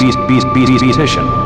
beast, beast, beast, beast, musician.